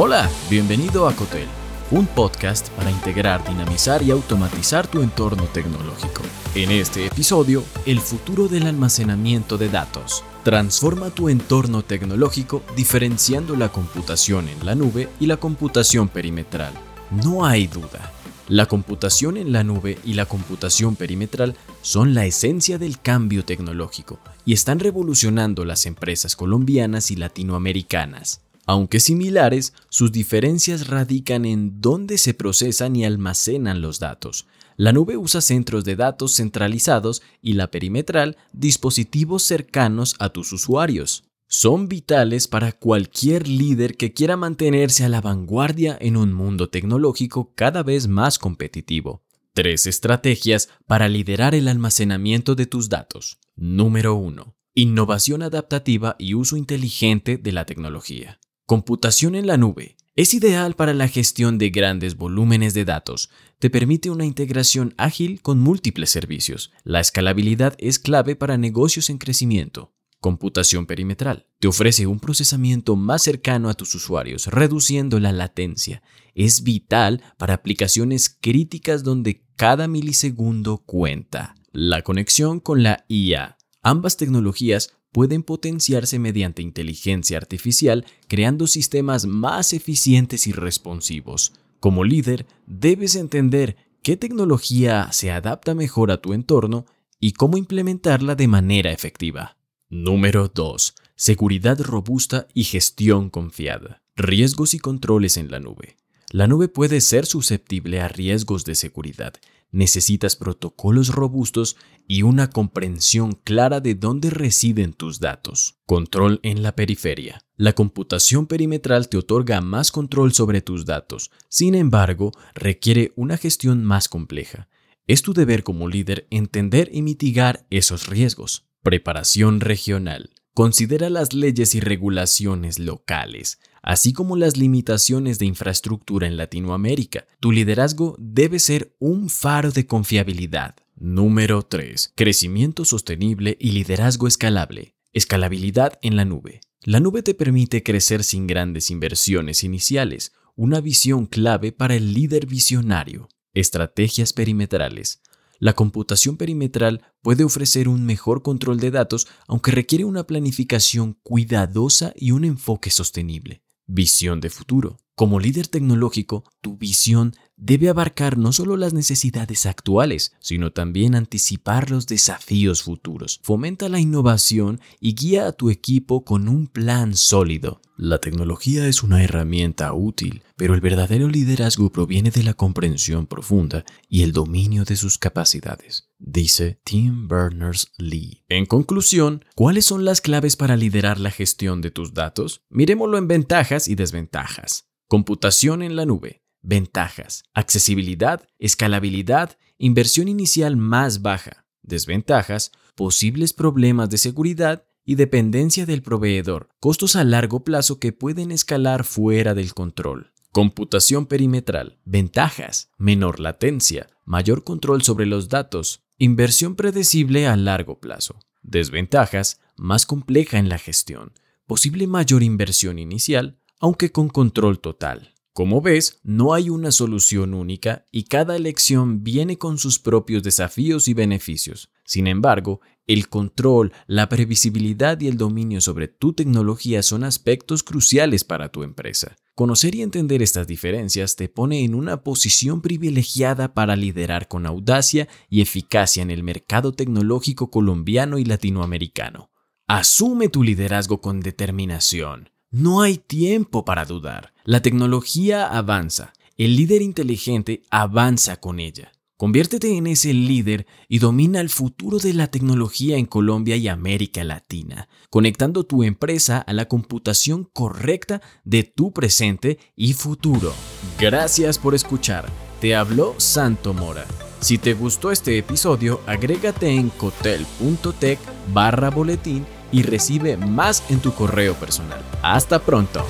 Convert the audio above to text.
Hola, bienvenido a Cotel, un podcast para integrar, dinamizar y automatizar tu entorno tecnológico. En este episodio, el futuro del almacenamiento de datos. Transforma tu entorno tecnológico diferenciando la computación en la nube y la computación perimetral. No hay duda. La computación en la nube y la computación perimetral son la esencia del cambio tecnológico y están revolucionando las empresas colombianas y latinoamericanas. Aunque similares, sus diferencias radican en dónde se procesan y almacenan los datos. La nube usa centros de datos centralizados y la perimetral dispositivos cercanos a tus usuarios. Son vitales para cualquier líder que quiera mantenerse a la vanguardia en un mundo tecnológico cada vez más competitivo. Tres estrategias para liderar el almacenamiento de tus datos. Número 1. Innovación adaptativa y uso inteligente de la tecnología. Computación en la nube. Es ideal para la gestión de grandes volúmenes de datos. Te permite una integración ágil con múltiples servicios. La escalabilidad es clave para negocios en crecimiento. Computación perimetral. Te ofrece un procesamiento más cercano a tus usuarios, reduciendo la latencia. Es vital para aplicaciones críticas donde cada milisegundo cuenta. La conexión con la IA. Ambas tecnologías pueden potenciarse mediante inteligencia artificial, creando sistemas más eficientes y responsivos. Como líder, debes entender qué tecnología se adapta mejor a tu entorno y cómo implementarla de manera efectiva. Número 2. Seguridad robusta y gestión confiada. Riesgos y controles en la nube. La nube puede ser susceptible a riesgos de seguridad necesitas protocolos robustos y una comprensión clara de dónde residen tus datos. Control en la periferia. La computación perimetral te otorga más control sobre tus datos, sin embargo, requiere una gestión más compleja. Es tu deber como líder entender y mitigar esos riesgos. Preparación regional. Considera las leyes y regulaciones locales, así como las limitaciones de infraestructura en Latinoamérica. Tu liderazgo debe ser un faro de confiabilidad. Número 3. Crecimiento sostenible y liderazgo escalable. Escalabilidad en la nube. La nube te permite crecer sin grandes inversiones iniciales, una visión clave para el líder visionario. Estrategias perimetrales. La computación perimetral puede ofrecer un mejor control de datos, aunque requiere una planificación cuidadosa y un enfoque sostenible. Visión de futuro. Como líder tecnológico, tu visión debe abarcar no solo las necesidades actuales, sino también anticipar los desafíos futuros. Fomenta la innovación y guía a tu equipo con un plan sólido. La tecnología es una herramienta útil, pero el verdadero liderazgo proviene de la comprensión profunda y el dominio de sus capacidades, dice Tim Berners-Lee. En conclusión, ¿cuáles son las claves para liderar la gestión de tus datos? Miremoslo en ventajas y desventajas. Computación en la nube. Ventajas. Accesibilidad, escalabilidad, inversión inicial más baja. Desventajas. Posibles problemas de seguridad y dependencia del proveedor. Costos a largo plazo que pueden escalar fuera del control. Computación perimetral. Ventajas. Menor latencia. Mayor control sobre los datos. Inversión predecible a largo plazo. Desventajas. Más compleja en la gestión. Posible mayor inversión inicial aunque con control total. Como ves, no hay una solución única y cada elección viene con sus propios desafíos y beneficios. Sin embargo, el control, la previsibilidad y el dominio sobre tu tecnología son aspectos cruciales para tu empresa. Conocer y entender estas diferencias te pone en una posición privilegiada para liderar con audacia y eficacia en el mercado tecnológico colombiano y latinoamericano. Asume tu liderazgo con determinación. No hay tiempo para dudar. La tecnología avanza. El líder inteligente avanza con ella. Conviértete en ese líder y domina el futuro de la tecnología en Colombia y América Latina, conectando tu empresa a la computación correcta de tu presente y futuro. Gracias por escuchar. Te habló Santo Mora. Si te gustó este episodio, agrégate en cotel.tech barra boletín y recibe más en tu correo personal. Hasta pronto.